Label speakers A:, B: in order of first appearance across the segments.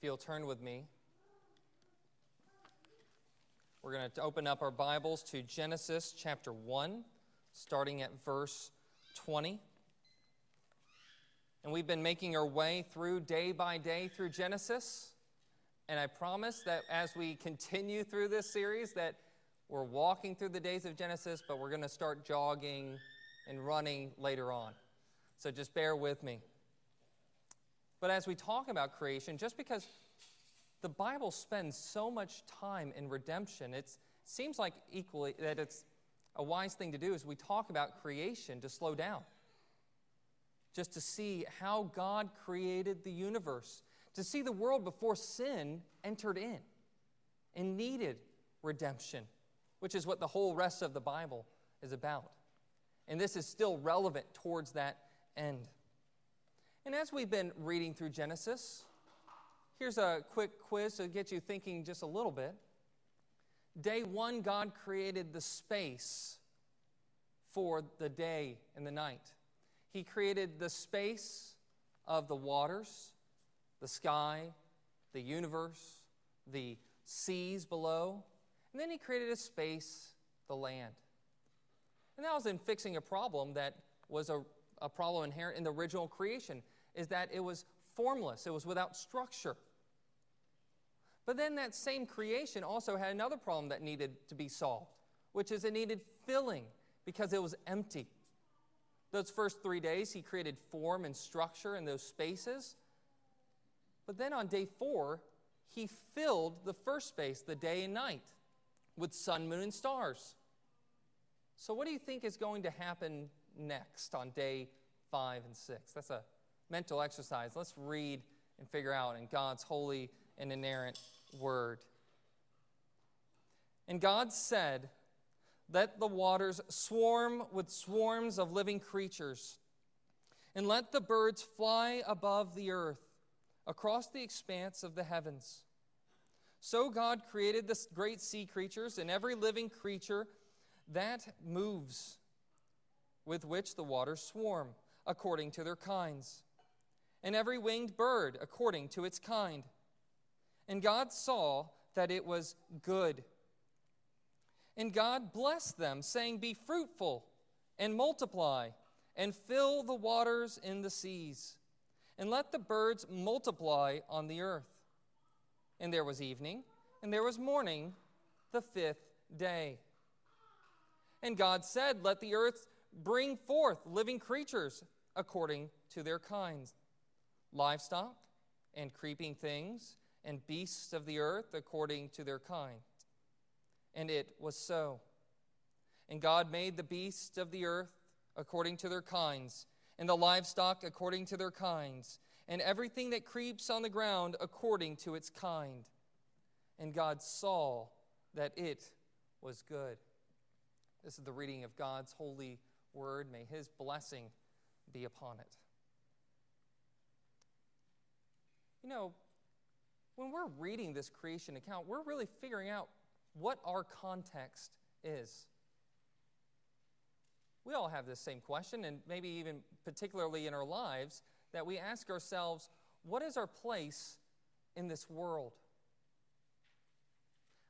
A: If you'll turn with me, we're going to open up our Bibles to Genesis chapter 1, starting at verse 20. And we've been making our way through day by day through Genesis. And I promise that as we continue through this series, that we're walking through the days of Genesis, but we're going to start jogging and running later on. So just bear with me. But as we talk about creation, just because the Bible spends so much time in redemption, it seems like equally that it's a wise thing to do as we talk about creation to slow down. Just to see how God created the universe, to see the world before sin entered in and needed redemption, which is what the whole rest of the Bible is about. And this is still relevant towards that end. And as we've been reading through Genesis, here's a quick quiz to get you thinking just a little bit. Day one, God created the space for the day and the night. He created the space of the waters, the sky, the universe, the seas below, and then He created a space, the land. And that was in fixing a problem that was a a problem inherent in the original creation is that it was formless, it was without structure. But then that same creation also had another problem that needed to be solved, which is it needed filling because it was empty. Those first three days, he created form and structure in those spaces. But then on day four, he filled the first space, the day and night, with sun, moon, and stars. So, what do you think is going to happen next on day five and six. That's a mental exercise. Let's read and figure out in God's holy and inerrant word. And God said, Let the waters swarm with swarms of living creatures, and let the birds fly above the earth across the expanse of the heavens. So God created the great sea creatures and every living creature that moves with which the waters swarm, according to their kinds, and every winged bird according to its kind. And God saw that it was good. And God blessed them, saying, Be fruitful and multiply, and fill the waters in the seas, and let the birds multiply on the earth. And there was evening, and there was morning, the fifth day. And God said, Let the earth bring forth living creatures according to their kinds, livestock and creeping things, and beasts of the earth according to their kind. And it was so. And God made the beasts of the earth according to their kinds, and the livestock according to their kinds, and everything that creeps on the ground according to its kind. And God saw that it was good. This is the reading of God's holy word. May his blessing be upon it. You know, when we're reading this creation account, we're really figuring out what our context is. We all have this same question, and maybe even particularly in our lives, that we ask ourselves, what is our place in this world?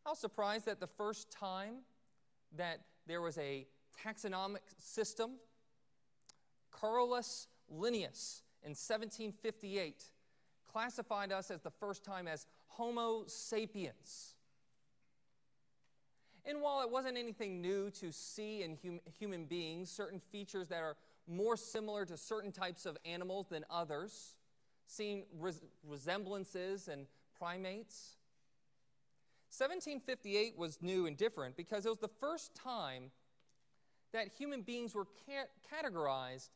A: I was surprised that the first time that there was a taxonomic system, Carolus Linnaeus in 1758 classified us as the first time as Homo sapiens. And while it wasn't anything new to see in hum- human beings, certain features that are more similar to certain types of animals than others, seeing res- resemblances and primates. 1758 was new and different because it was the first time that human beings were categorized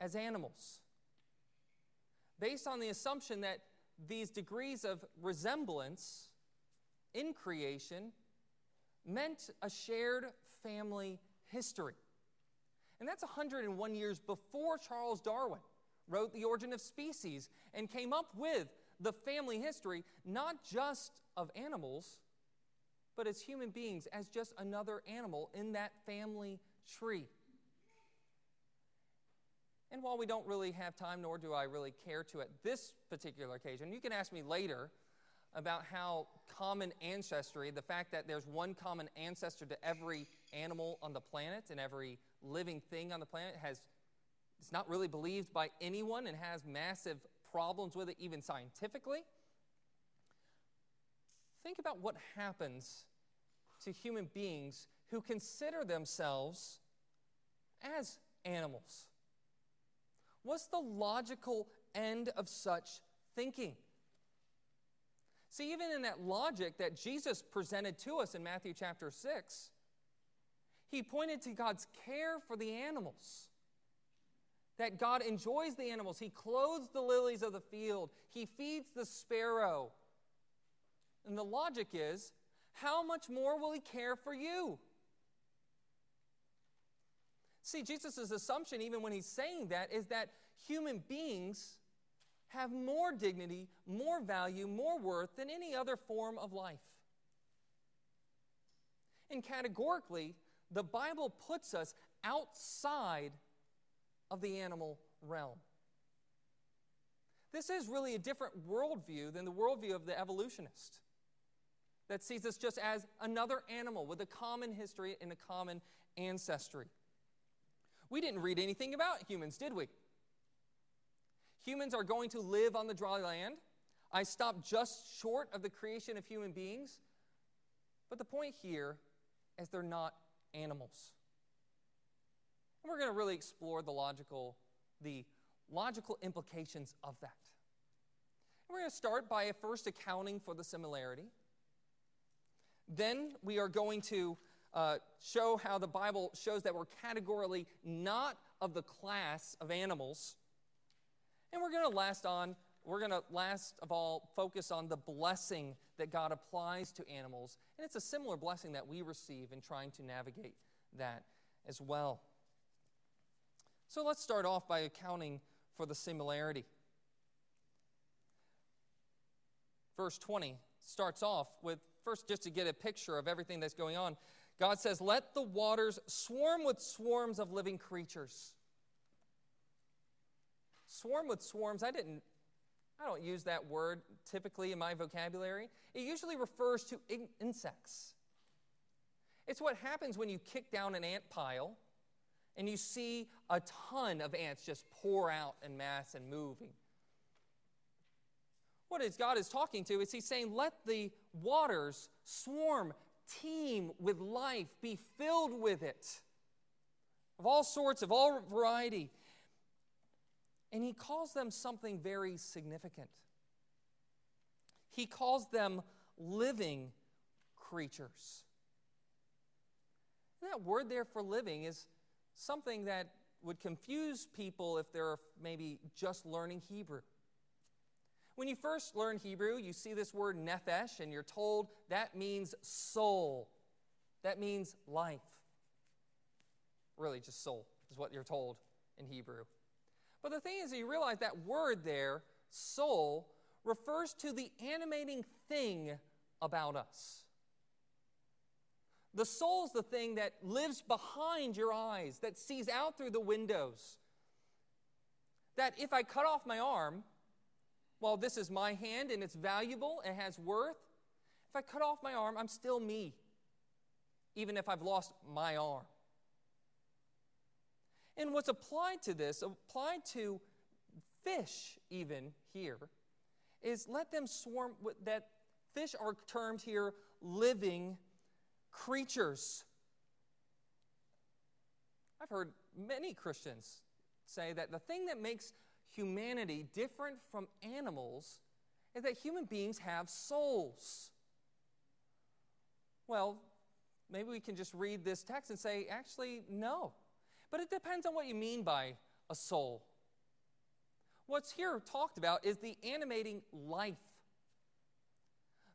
A: as animals based on the assumption that these degrees of resemblance in creation meant a shared family history. And that's 101 years before Charles Darwin wrote The Origin of Species and came up with the family history, not just of animals, but as human beings, as just another animal in that family tree. And while we don't really have time, nor do I really care to at this particular occasion, you can ask me later about how common ancestry, the fact that there's one common ancestor to every animal on the planet and every living thing on the planet has it's not really believed by anyone and has massive problems with it even scientifically. Think about what happens to human beings who consider themselves as animals. What's the logical end of such thinking? See, even in that logic that Jesus presented to us in Matthew chapter 6, he pointed to God's care for the animals. That God enjoys the animals. He clothes the lilies of the field, He feeds the sparrow. And the logic is how much more will He care for you? See, Jesus' assumption, even when he's saying that, is that human beings have more dignity, more value, more worth than any other form of life. And categorically, the Bible puts us outside of the animal realm. This is really a different worldview than the worldview of the evolutionist that sees us just as another animal with a common history and a common ancestry. We didn't read anything about humans, did we? Humans are going to live on the dry land. I stopped just short of the creation of human beings. But the point here is they're not animals. And we're going to really explore the logical, the logical implications of that. And we're going to start by first accounting for the similarity. Then we are going to uh, show how the Bible shows that we're categorically not of the class of animals. And we're going to last on, we're going to last of all focus on the blessing that God applies to animals. And it's a similar blessing that we receive in trying to navigate that as well. So let's start off by accounting for the similarity. Verse 20 starts off with, first, just to get a picture of everything that's going on. God says, Let the waters swarm with swarms of living creatures. Swarm with swarms, I didn't, I don't use that word typically in my vocabulary. It usually refers to in- insects. It's what happens when you kick down an ant pile and you see a ton of ants just pour out in mass and moving. What is God is talking to is He's saying, let the waters swarm teem with life, be filled with it, of all sorts, of all variety. And he calls them something very significant. He calls them living creatures. And that word there for living is something that would confuse people if they're maybe just learning Hebrew. When you first learn Hebrew, you see this word nephesh, and you're told that means soul. That means life. Really, just soul is what you're told in Hebrew. But the thing is, you realize that word there, soul, refers to the animating thing about us. The soul is the thing that lives behind your eyes, that sees out through the windows. That if I cut off my arm, while this is my hand and it's valuable and has worth, if I cut off my arm, I'm still me, even if I've lost my arm. And what's applied to this, applied to fish, even here, is let them swarm, that fish are termed here living creatures. I've heard many Christians say that the thing that makes humanity different from animals is that human beings have souls. Well, maybe we can just read this text and say, actually, no. But it depends on what you mean by a soul. What's here talked about is the animating life.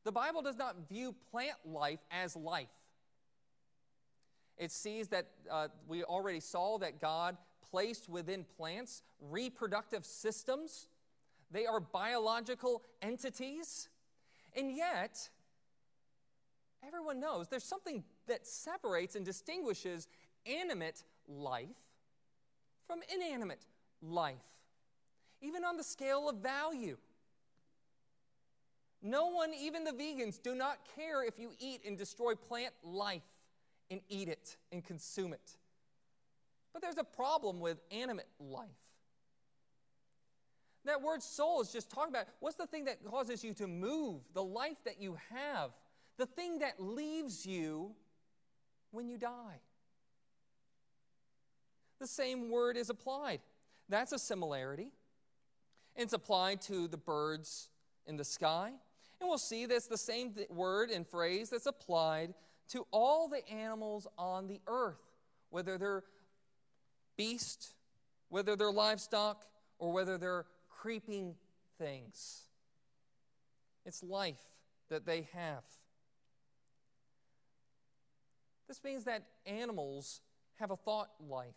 A: The Bible does not view plant life as life. It sees that uh, we already saw that God placed within plants reproductive systems. They are biological entities. And yet, everyone knows there's something that separates and distinguishes animate life from inanimate life, even on the scale of value. No one, even the vegans, do not care if you eat and destroy plant life and eat it and consume it. But there's a problem with animate life. That word soul is just talking about what's the thing that causes you to move, the life that you have, the thing that leaves you when you die. The same word is applied. That's a similarity. It's applied to the birds in the sky. And we'll see that's the same word and phrase that's applied to all the animals on the earth, whether they're beast, whether they're livestock, or whether they're creeping things. It's life that they have. This means that animals have a thought life,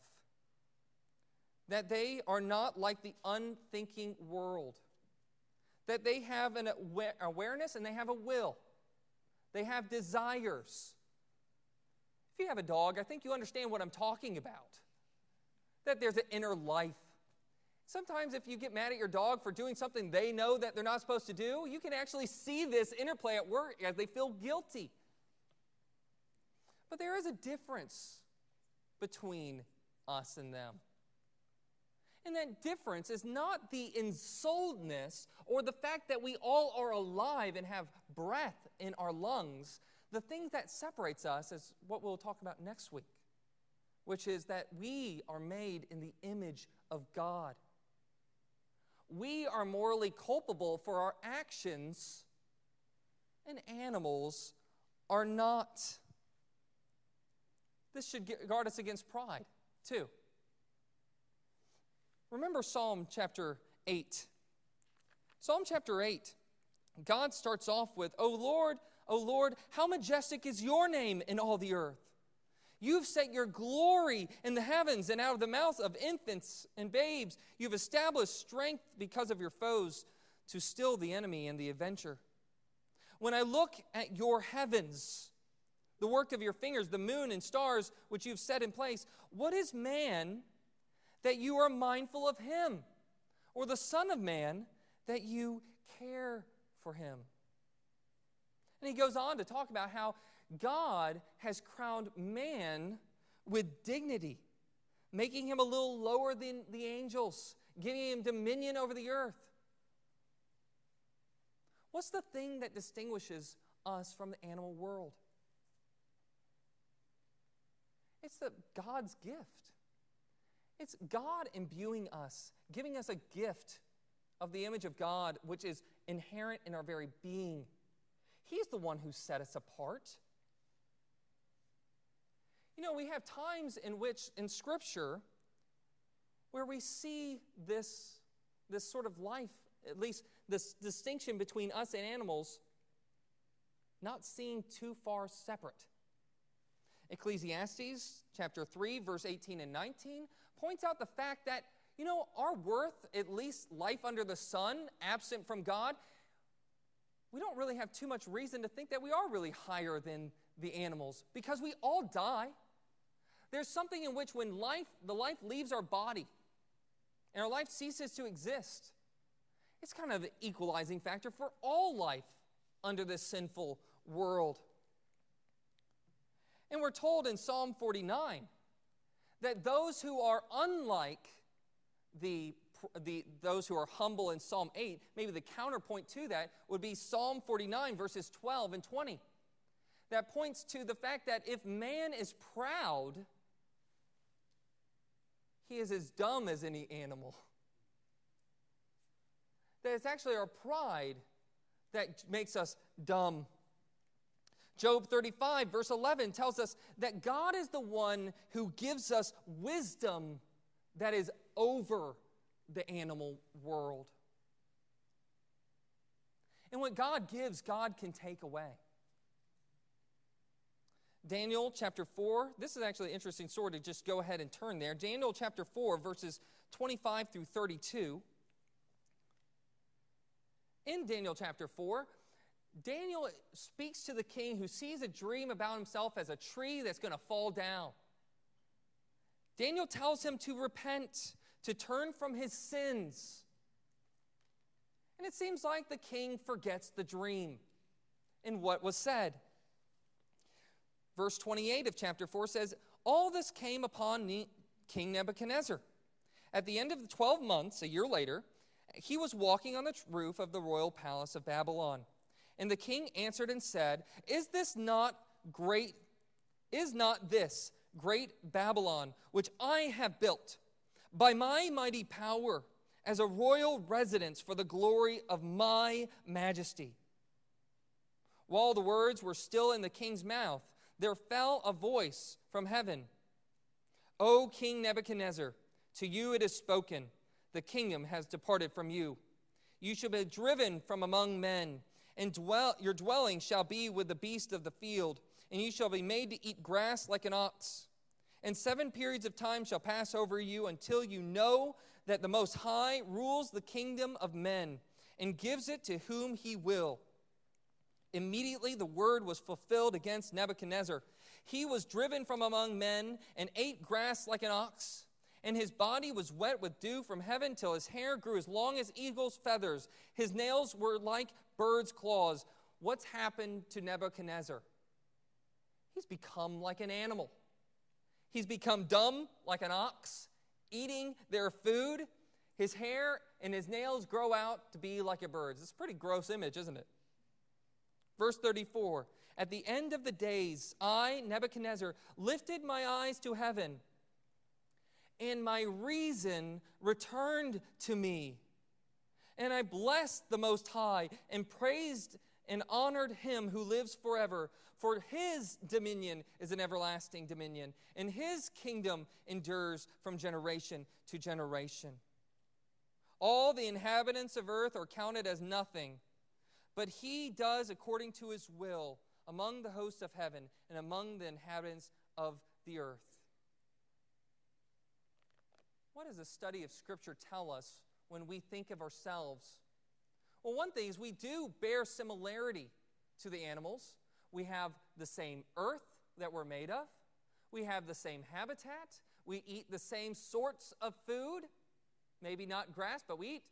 A: that they are not like the unthinking world, that they have an awareness and they have a will, they have desires. If you have a dog, I think you understand what I'm talking about. That there's an inner life. Sometimes, if you get mad at your dog for doing something they know that they're not supposed to do, you can actually see this interplay at work as they feel guilty. But there is a difference between us and them. And that difference is not the ensoledness or the fact that we all are alive and have breath in our lungs. The thing that separates us is what we'll talk about next week, which is that we are made in the image of God. We are morally culpable for our actions, and animals are not. This should guard us against pride, too. Remember Psalm chapter 8. Psalm chapter 8, God starts off with, O Lord, O Lord, how majestic is your name in all the earth. You've set your glory in the heavens, and out of the mouth of infants and babes, you've established strength because of your foes to still the enemy and the avenger. When I look at your heavens, the work of your fingers, the moon and stars which you've set in place. What is man that you are mindful of him? Or the Son of Man that you care for him? And he goes on to talk about how God has crowned man with dignity, making him a little lower than the angels, giving him dominion over the earth. What's the thing that distinguishes us from the animal world? It's the God's gift. It's God imbuing us, giving us a gift of the image of God, which is inherent in our very being. He's the one who set us apart. You know, we have times in which, in Scripture, where we see this, this sort of life, at least this distinction between us and animals, not seen too far separate. Ecclesiastes chapter 3, verse 18 and 19 points out the fact that, you know, our worth, at least life under the sun, absent from God, we don't really have too much reason to think that we are really higher than the animals because we all die. There's something in which when life, the life leaves our body and our life ceases to exist, it's kind of an equalizing factor for all life under this sinful world. And we're told in Psalm 49 that those who are unlike the, the, those who are humble in Psalm 8, maybe the counterpoint to that would be Psalm 49, verses 12 and 20. That points to the fact that if man is proud, he is as dumb as any animal. That it's actually our pride that makes us dumb. Job 35, verse 11, tells us that God is the one who gives us wisdom that is over the animal world. And what God gives, God can take away. Daniel chapter 4, this is actually an interesting story to just go ahead and turn there. Daniel chapter 4, verses 25 through 32. In Daniel chapter 4, Daniel speaks to the king who sees a dream about himself as a tree that's going to fall down. Daniel tells him to repent, to turn from his sins. And it seems like the king forgets the dream and what was said. Verse 28 of chapter 4 says, All this came upon King Nebuchadnezzar. At the end of the 12 months, a year later, he was walking on the roof of the royal palace of Babylon. And the king answered and said, Is this not great? Is not this great Babylon, which I have built by my mighty power as a royal residence for the glory of my majesty? While the words were still in the king's mouth, there fell a voice from heaven O King Nebuchadnezzar, to you it is spoken, the kingdom has departed from you. You shall be driven from among men, and dwell, your dwelling shall be with the beast of the field, and you shall be made to eat grass like an ox. And seven periods of time shall pass over you until you know that the Most High rules the kingdom of men and gives it to whom he will. Immediately the word was fulfilled against Nebuchadnezzar. He was driven from among men and ate grass like an ox, and his body was wet with dew from heaven till his hair grew as long as eagle's feathers. His nails were like bird's claws. What's happened to Nebuchadnezzar? He's become like an animal. He's become dumb like an ox, eating their food. His hair and his nails grow out to be like a bird's. It's a pretty gross image, isn't it? Verse 34 At the end of the days, I, Nebuchadnezzar, lifted my eyes to heaven, and my reason returned to me. And I blessed the Most High and praised and honored him who lives forever. For his dominion is an everlasting dominion, and his kingdom endures from generation to generation. All the inhabitants of earth are counted as nothing but he does according to his will among the hosts of heaven and among the inhabitants of the earth. What does the study of Scripture tell us when we think of ourselves? Well, one thing is we do bear similarity to the animals. We have the same earth that we're made of, we have the same habitat, we eat the same sorts of food. Maybe not grass, but we eat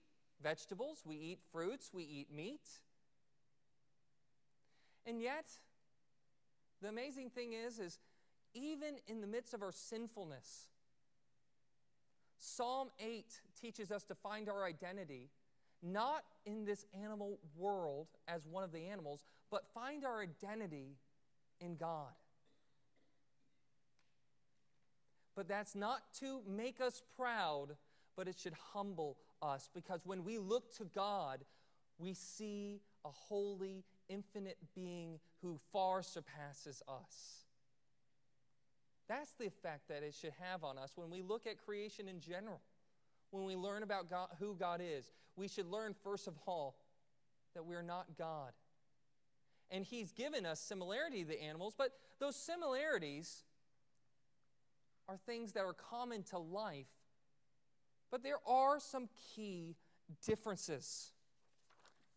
A: vegetables, we eat fruits, we eat meat. And yet, the amazing thing is, is even in the midst of our sinfulness, Psalm 8 teaches us to find our identity not in this animal world as one of the animals, but find our identity in God. But that's not to make us proud, but it should humble us because when we look to God, we see a holy infinite being who far surpasses us. That's the effect that it should have on us when we look at creation in general. When we learn about God, who God is, we should learn, first of all, that we're not God. And He's given us similarity to the animals, but those similarities are things that are common to life. But there are some key differences.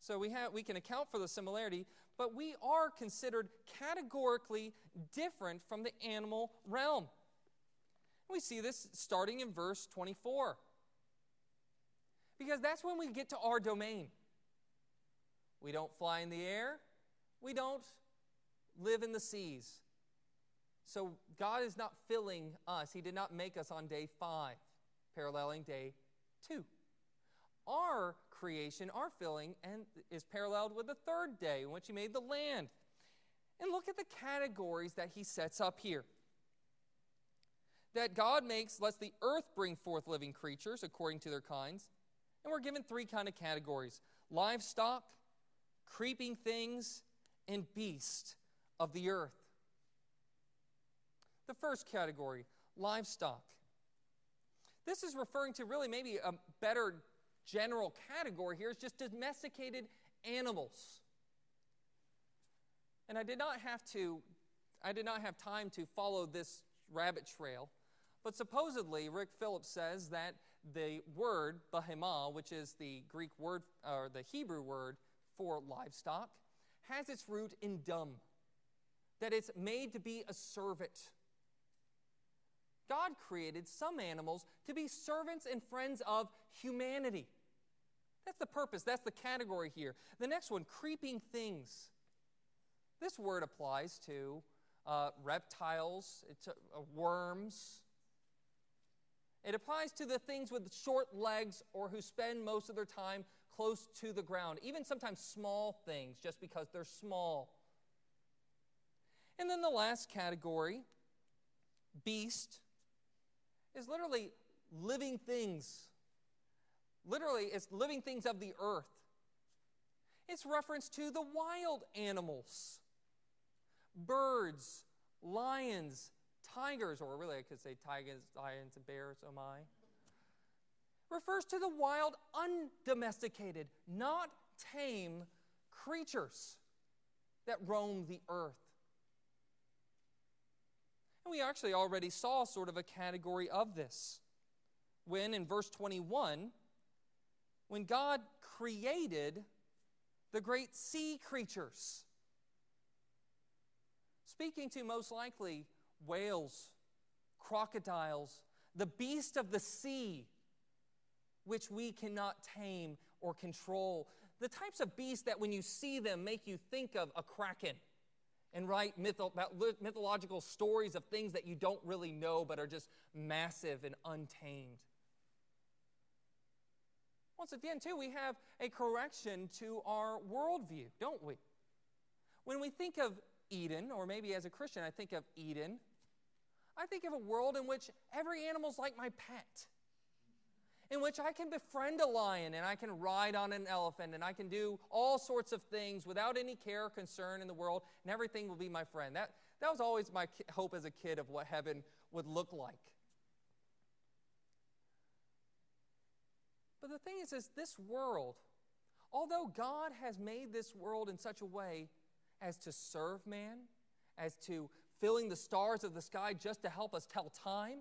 A: So we, have, we can account for the similarity, but we are considered categorically different from the animal realm. We see this starting in verse 24. Because that's when we get to our domain. We don't fly in the air, we don't live in the seas. So God is not filling us. He did not make us on day five, paralleling day two. Our creation, our filling, and is paralleled with the third day in which he made the land. And look at the categories that he sets up here. That God makes, lets the earth bring forth living creatures according to their kinds. And we're given three kind of categories livestock, creeping things, and beast of the earth. The first category, livestock. This is referring to really maybe a better general category here is just domesticated animals. And I did not have to, I did not have time to follow this rabbit trail, but supposedly Rick Phillips says that the word behemah, which is the Greek word or the Hebrew word for livestock, has its root in dumb, that it's made to be a servant. God created some animals to be servants and friends of humanity. That's the purpose, that's the category here. The next one creeping things. This word applies to uh, reptiles, uh, worms. It applies to the things with short legs or who spend most of their time close to the ground, even sometimes small things, just because they're small. And then the last category, beast, is literally living things. Literally, it's living things of the earth. It's reference to the wild animals birds, lions, tigers, or really I could say tigers, lions, and bears, oh my, refers to the wild, undomesticated, not tame creatures that roam the earth. And we actually already saw sort of a category of this when in verse 21, when God created the great sea creatures, speaking to most likely whales, crocodiles, the beast of the sea, which we cannot tame or control. The types of beasts that when you see them make you think of a kraken and write mytho- mythological stories of things that you don't really know but are just massive and untamed. Once again, too, we have a correction to our worldview, don't we? When we think of Eden, or maybe as a Christian, I think of Eden, I think of a world in which every animal's like my pet in which I can befriend a lion and I can ride on an elephant and I can do all sorts of things without any care or concern in the world, and everything will be my friend. That, that was always my hope as a kid of what heaven would look like. But the thing is, is this world, although God has made this world in such a way as to serve man, as to filling the stars of the sky just to help us tell time,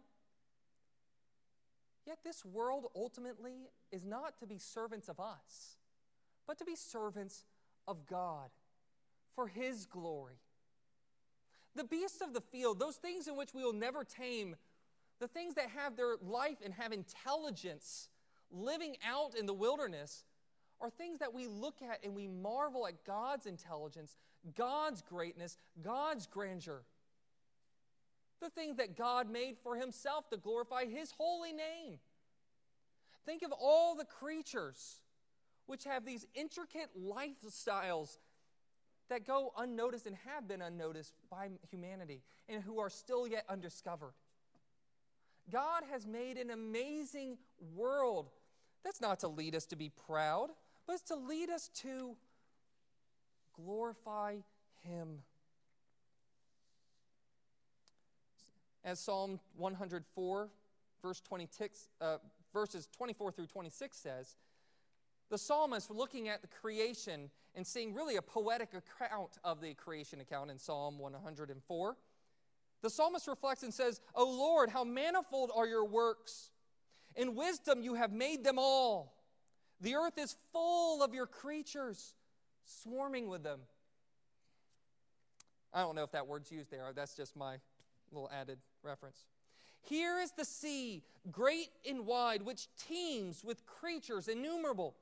A: Yet this world ultimately is not to be servants of us, but to be servants of God for His glory. The beasts of the field, those things in which we will never tame, the things that have their life and have intelligence living out in the wilderness, are things that we look at and we marvel at God's intelligence, God's greatness, God's grandeur the things that God made for himself to glorify his holy name. Think of all the creatures which have these intricate lifestyles that go unnoticed and have been unnoticed by humanity and who are still yet undiscovered. God has made an amazing world. That's not to lead us to be proud, but it's to lead us to glorify Him. As Psalm 104, verse 26, uh, verses 24 through 26 says, the psalmist looking at the creation and seeing really a poetic account of the creation account in Psalm 104. The psalmist reflects and says, O Lord, how manifold are your works! In wisdom you have made them all. The earth is full of your creatures, swarming with them. I don't know if that word's used there. That's just my little added reference. Here is the sea, great and wide, which teems with creatures innumerable,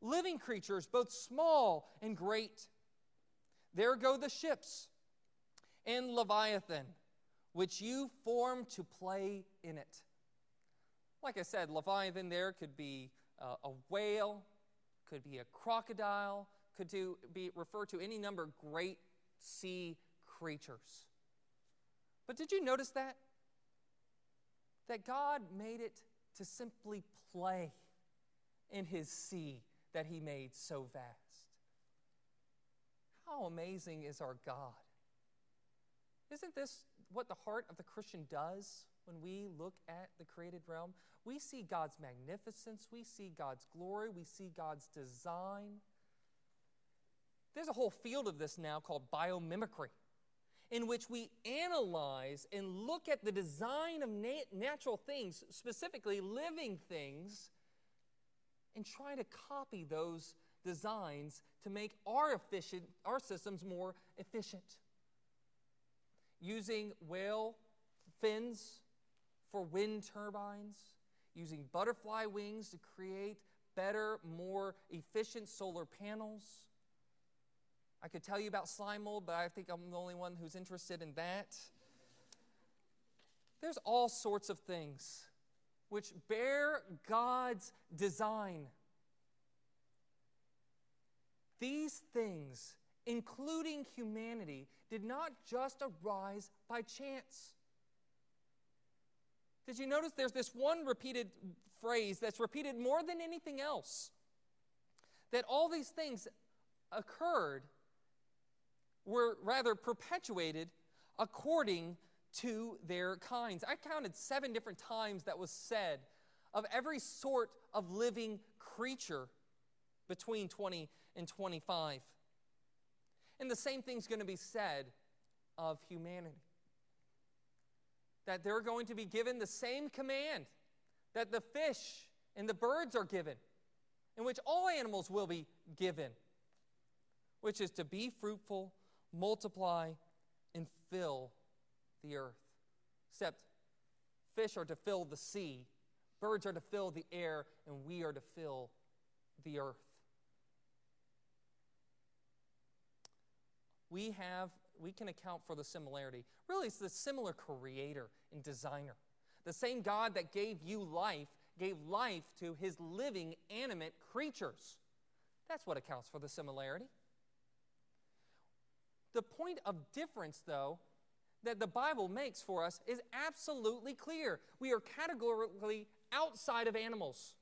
A: living creatures, both small and great. There go the ships and Leviathan, which you formed to play in it. Like I said, Leviathan there could be uh, a whale, could be a crocodile, could do, be refer to any number of great sea creatures. But did you notice that? That God made it to simply play in his sea that he made so vast. How amazing is our God? Isn't this what the heart of the Christian does when we look at the created realm? We see God's magnificence, we see God's glory, we see God's design. There's a whole field of this now called biomimicry in which we analyze and look at the design of nat- natural things, specifically living things, and try to copy those designs to make our, efficient, our systems more efficient. Using whale fins for wind turbines, using butterfly wings to create better, more efficient solar panels. I could tell you about slime mold, but I think I'm the only one who's interested in that. There's all sorts of things which bear God's design. These things, including humanity, did not just arise by chance. Did you notice there's this one repeated phrase that's repeated more than anything else? That all these things occurred, were rather perpetuated according to their kinds. I counted seven different times that was said of every sort of living creature between 20 and 25. And the same thing's going to be said of humanity. That they're going to be given the same command that the fish and the birds are given, in which all animals will be given, which is to be fruitful, multiply, and fill the earth. Except fish are to fill the sea, birds are to fill the air, and we are to fill the earth. We have we can account for the similarity. Really, it's the similar creator and designer. The same God that gave you life gave life to his living, animate creatures. That's what accounts for the similarity. The point of difference, though, that the Bible makes for us is absolutely clear. We are categorically outside of animals.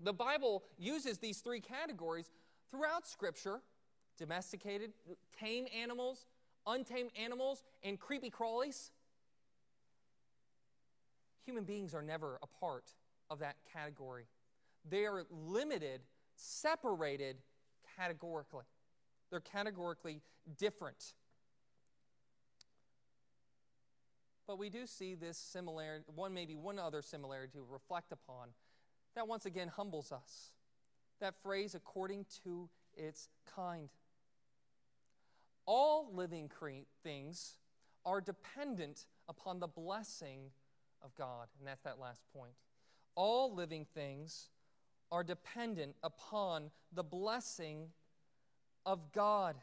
A: The Bible uses these three categories throughout Scripture domesticated, tame animals, untamed animals, and creepy crawlies. Human beings are never a part of that category. They are limited, separated categorically. They're categorically different. But we do see this similarity, one maybe one other similarity to reflect upon that once again humbles us. That phrase, according to its kind. All living cre- things are dependent upon the blessing of God. And that's that last point. All living things are dependent upon the blessing of God.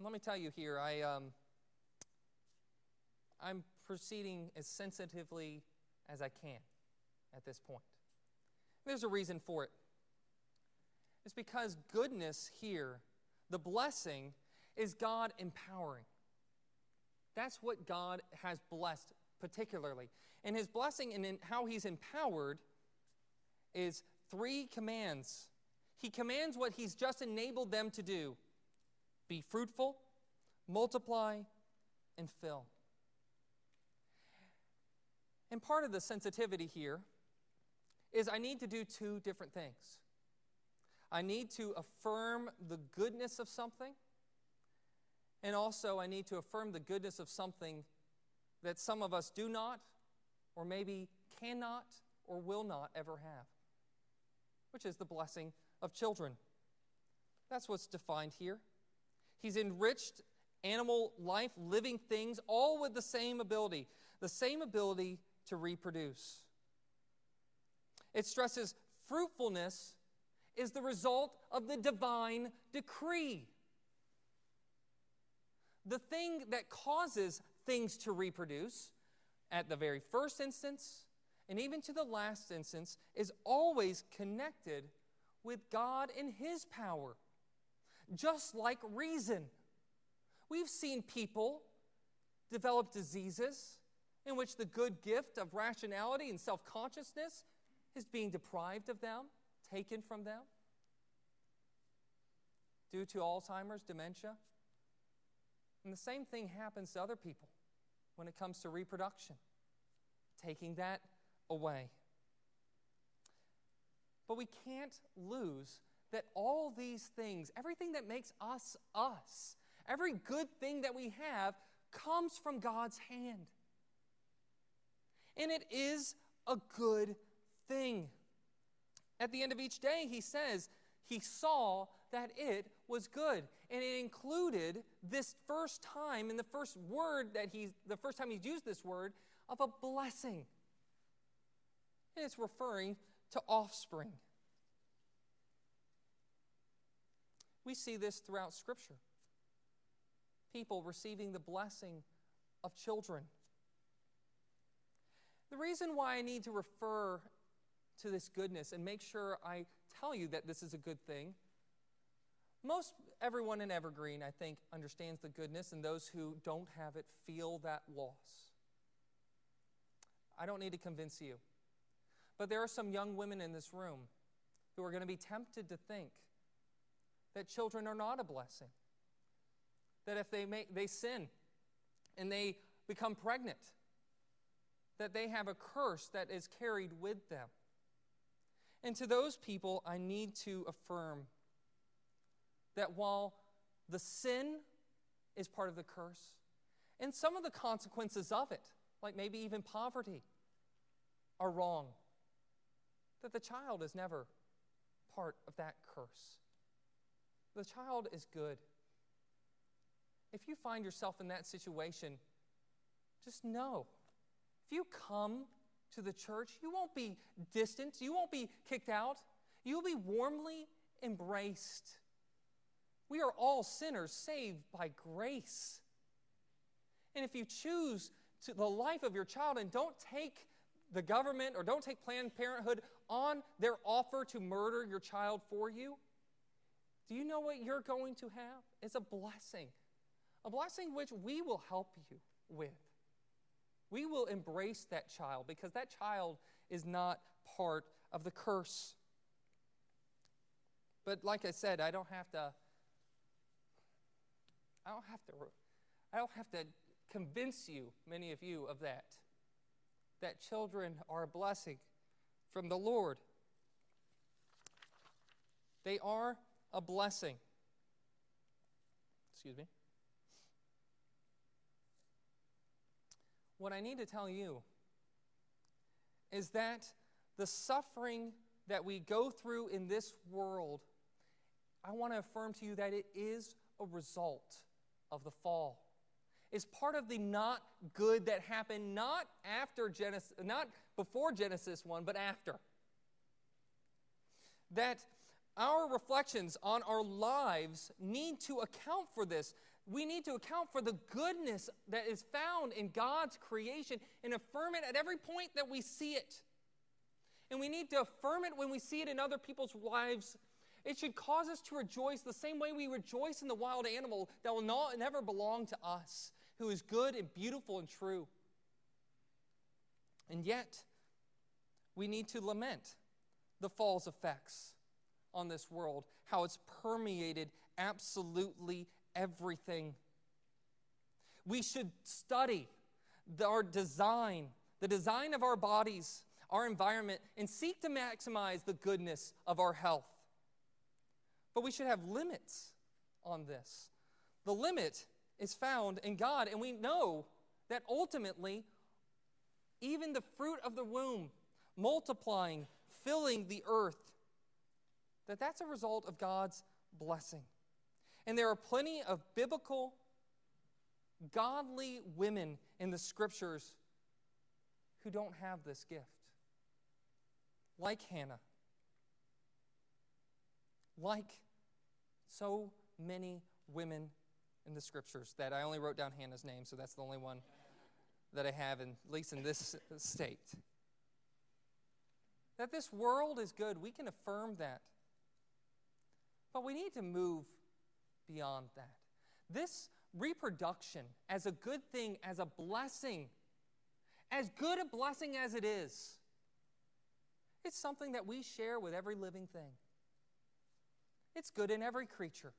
A: Let me tell you here, I, um, I'm proceeding as sensitively as I can at this point. There's a reason for it. It's because goodness here, the blessing, is God empowering. That's what God has blessed particularly. And his blessing and in how he's empowered is three commands. He commands what he's just enabled them to do be fruitful, multiply, and fill. And part of the sensitivity here is I need to do two different things. I need to affirm the goodness of something, and also I need to affirm the goodness of something that some of us do not, or maybe cannot, or will not ever have, which is the blessing of children. That's what's defined here. He's enriched animal life, living things, all with the same ability, the same ability to reproduce. It stresses fruitfulness is the result of the divine decree. The thing that causes things to reproduce, at the very first instance and even to the last instance, is always connected with God and His power, just like reason. We've seen people develop diseases in which the good gift of rationality and self consciousness is being deprived of them taken from them due to Alzheimer's, dementia. And the same thing happens to other people when it comes to reproduction, taking that away. But we can't lose that all these things, everything that makes us us, every good thing that we have, comes from God's hand. And it is a good thing. At the end of each day, he says, he saw that it was good. And it included this first time, and the first word that he's, the first time he's used this word, of a blessing. And it's referring to offspring. We see this throughout Scripture. People receiving the blessing of children. The reason why I need to refer to this goodness and make sure I tell you that this is a good thing. Most everyone in Evergreen, I think, understands the goodness, and those who don't have it feel that loss. I don't need to convince you. But there are some young women in this room who are going to be tempted to think that children are not a blessing. That if they, make, they sin and they become pregnant, that they have a curse that is carried with them. And to those people, I need to affirm that while the sin is part of the curse, and some of the consequences of it, like maybe even poverty, are wrong, that the child is never part of that curse. The child is good. If you find yourself in that situation, just know if you come to the church, you won't be distant, you won't be kicked out, you'll be warmly embraced. We are all sinners saved by grace. And if you choose to the life of your child and don't take the government or don't take Planned Parenthood on their offer to murder your child for you, do you know what you're going to have? It's a blessing. A blessing which we will help you with. We will embrace that child because that child is not part of the curse. But like I said, I don't have to I don't have to I don't have to convince you, many of you, of that. That children are a blessing from the Lord. They are a blessing. Excuse me. What I need to tell you is that the suffering that we go through in this world, I want to affirm to you that it is a result of the fall. It's part of the not good that happened not after Genesis, not before Genesis 1, but after. That our reflections on our lives need to account for this we need to account for the goodness that is found in God's creation and affirm it at every point that we see it. And we need to affirm it when we see it in other people's lives. It should cause us to rejoice the same way we rejoice in the wild animal that will not, never belong to us, who is good and beautiful and true. And yet, we need to lament the fall's effects on this world, how it's permeated absolutely everything. We should study the, our design, the design of our bodies, our environment, and seek to maximize the goodness of our health. But we should have limits on this. The limit is found in God, and we know that ultimately, even the fruit of the womb, multiplying, filling the earth, that that's a result of God's blessing. And there are plenty of biblical, godly women in the scriptures who don't have this gift, like Hannah, like so many women in the scriptures that I only wrote down Hannah's name, so that's the only one that I have, in, at least in this state. That this world is good, we can affirm that. But we need to move beyond that. This reproduction as a good thing, as a blessing, as good a blessing as it is, it's something that we share with every living thing. It's good in every creature.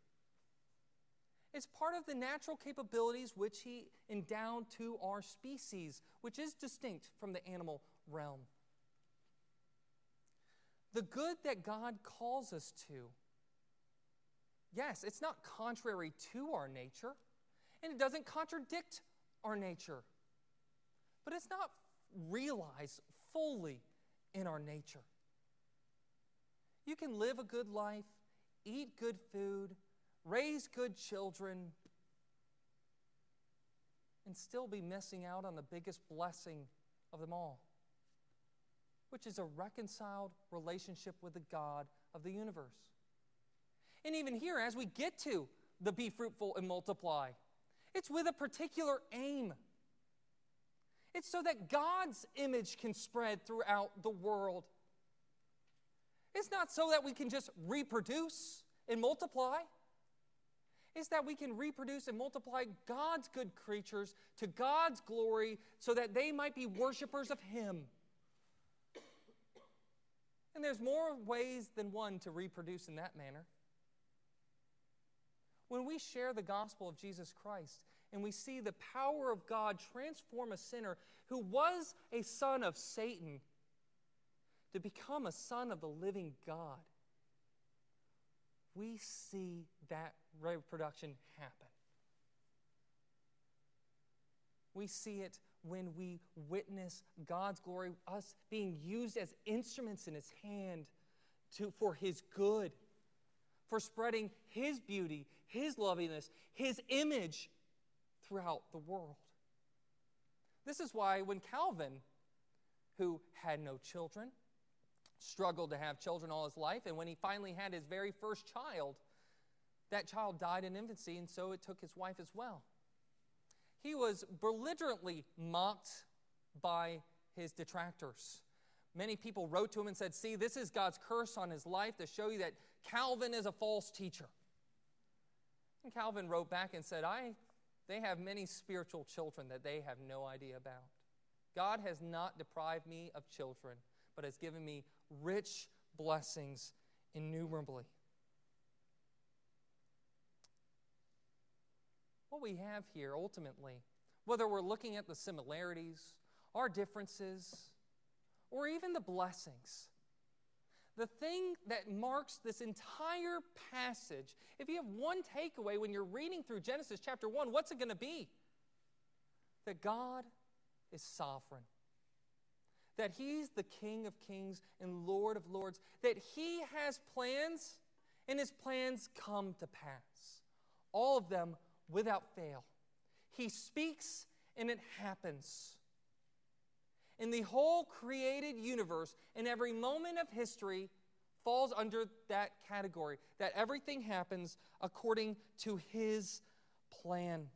A: It's part of the natural capabilities which He endowed to our species, which is distinct from the animal realm. The good that God calls us to yes, it's not contrary to our nature, and it doesn't contradict our nature, but it's not realized fully in our nature. You can live a good life eat good food, raise good children, and still be missing out on the biggest blessing of them all, which is a reconciled relationship with the God of the universe. And even here, as we get to the be fruitful and multiply, it's with a particular aim. It's so that God's image can spread throughout the world. It's not so that we can just reproduce and multiply. It's that we can reproduce and multiply God's good creatures to God's glory so that they might be worshipers of Him. And there's more ways than one to reproduce in that manner. When we share the gospel of Jesus Christ and we see the power of God transform a sinner who was a son of Satan to become a son of the living God, we see that reproduction happen. We see it when we witness God's glory, us being used as instruments in His hand to, for His good, for spreading His beauty, His loveliness, His image throughout the world. This is why when Calvin, who had no children, struggled to have children all his life, and when he finally had his very first child, that child died in infancy, and so it took his wife as well. He was belligerently mocked by his detractors. Many people wrote to him and said, See, this is God's curse on his life to show you that Calvin is a false teacher. And Calvin wrote back and said, I, they have many spiritual children that they have no idea about. God has not deprived me of children, but has given me rich blessings innumerably. What we have here ultimately, whether we're looking at the similarities, our differences, or even the blessings, the thing that marks this entire passage, if you have one takeaway when you're reading through Genesis chapter 1, what's it going to be? That God is sovereign. That He's the King of kings and Lord of lords. That He has plans, and His plans come to pass. All of them without fail. He speaks, and it happens in the whole created universe, in every moment of history, falls under that category that everything happens according to His plan.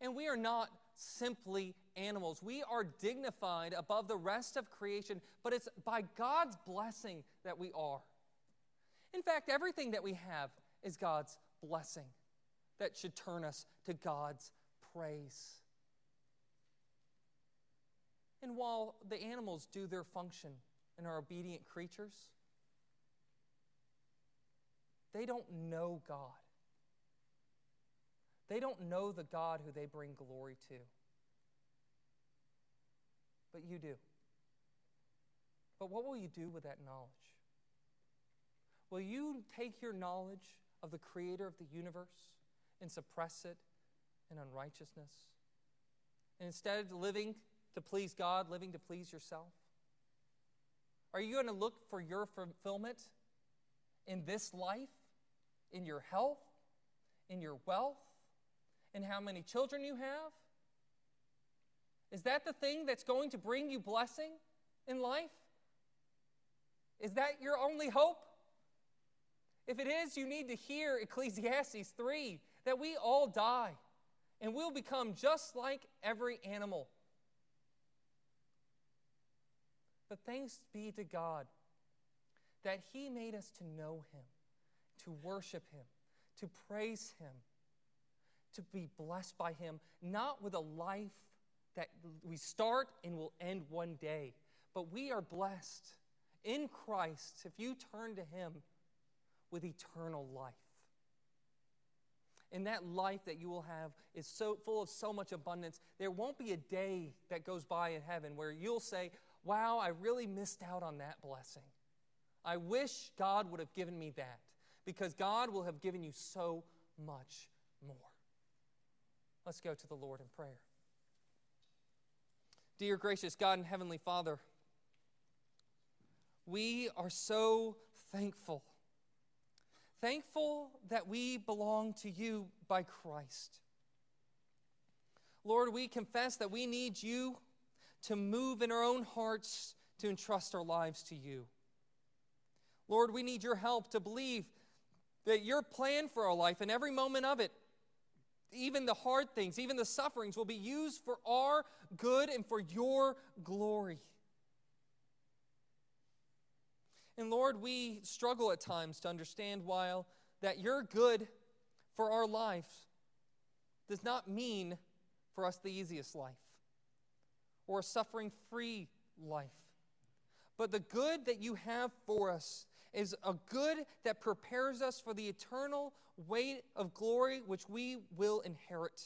A: And we are not simply animals. We are dignified above the rest of creation, but it's by God's blessing that we are. In fact, everything that we have is God's blessing that should turn us to God's praise. And while the animals do their function and are obedient creatures, they don't know God. They don't know the God who they bring glory to. But you do. But what will you do with that knowledge? Will you take your knowledge of the creator of the universe and suppress it in unrighteousness? And instead of living to please God, living to please yourself? Are you going to look for your fulfillment in this life, in your health, in your wealth, in how many children you have? Is that the thing that's going to bring you blessing in life? Is that your only hope? If it is, you need to hear Ecclesiastes 3 that we all die and we'll become just like every animal. But thanks be to God that He made us to know Him, to worship Him, to praise Him, to be blessed by Him, not with a life that we start and will end one day, but we are blessed in Christ if you turn to Him with eternal life. And that life that you will have is so full of so much abundance. There won't be a day that goes by in heaven where you'll say, wow, I really missed out on that blessing. I wish God would have given me that because God will have given you so much more. Let's go to the Lord in prayer. Dear gracious God and Heavenly Father, we are so thankful Thankful that we belong to you by Christ. Lord, we confess that we need you to move in our own hearts to entrust our lives to you. Lord, we need your help to believe that your plan for our life and every moment of it, even the hard things, even the sufferings, will be used for our good and for your glory. And Lord, we struggle at times to understand while that your good for our life does not mean for us the easiest life or a suffering free life. But the good that you have for us is a good that prepares us for the eternal weight of glory which we will inherit,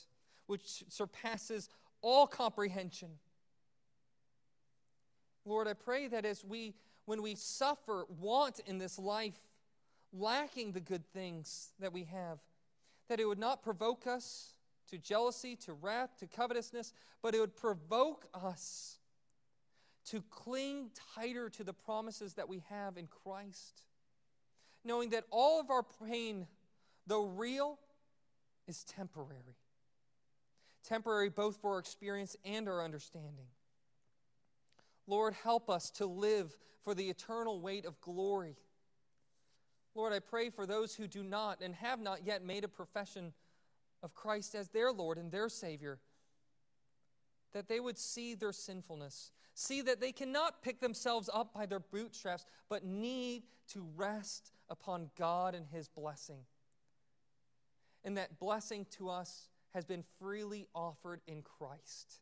A: which surpasses all comprehension. Lord, I pray that as we, when we suffer want in this life, lacking the good things that we have, that it would not provoke us to jealousy, to wrath, to covetousness, but it would provoke us to cling tighter to the promises that we have in Christ, knowing that all of our pain, though real, is temporary. Temporary both for our experience and our understanding. Lord, help us to live for the eternal weight of glory. Lord, I pray for those who do not and have not yet made a profession of Christ as their Lord and their Savior, that they would see their sinfulness, see that they cannot pick themselves up by their bootstraps, but need to rest upon God and His blessing. And that blessing to us has been freely offered in Christ.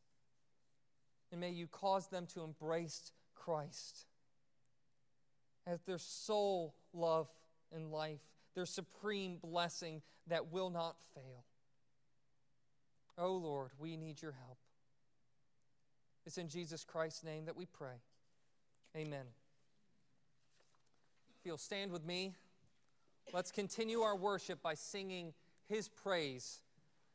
A: And may you cause them to embrace Christ as their sole love and life, their supreme blessing that will not fail. Oh Lord, we need your help. It's in Jesus Christ's name that we pray. Amen. If you'll stand with me, let's continue our worship by singing his praise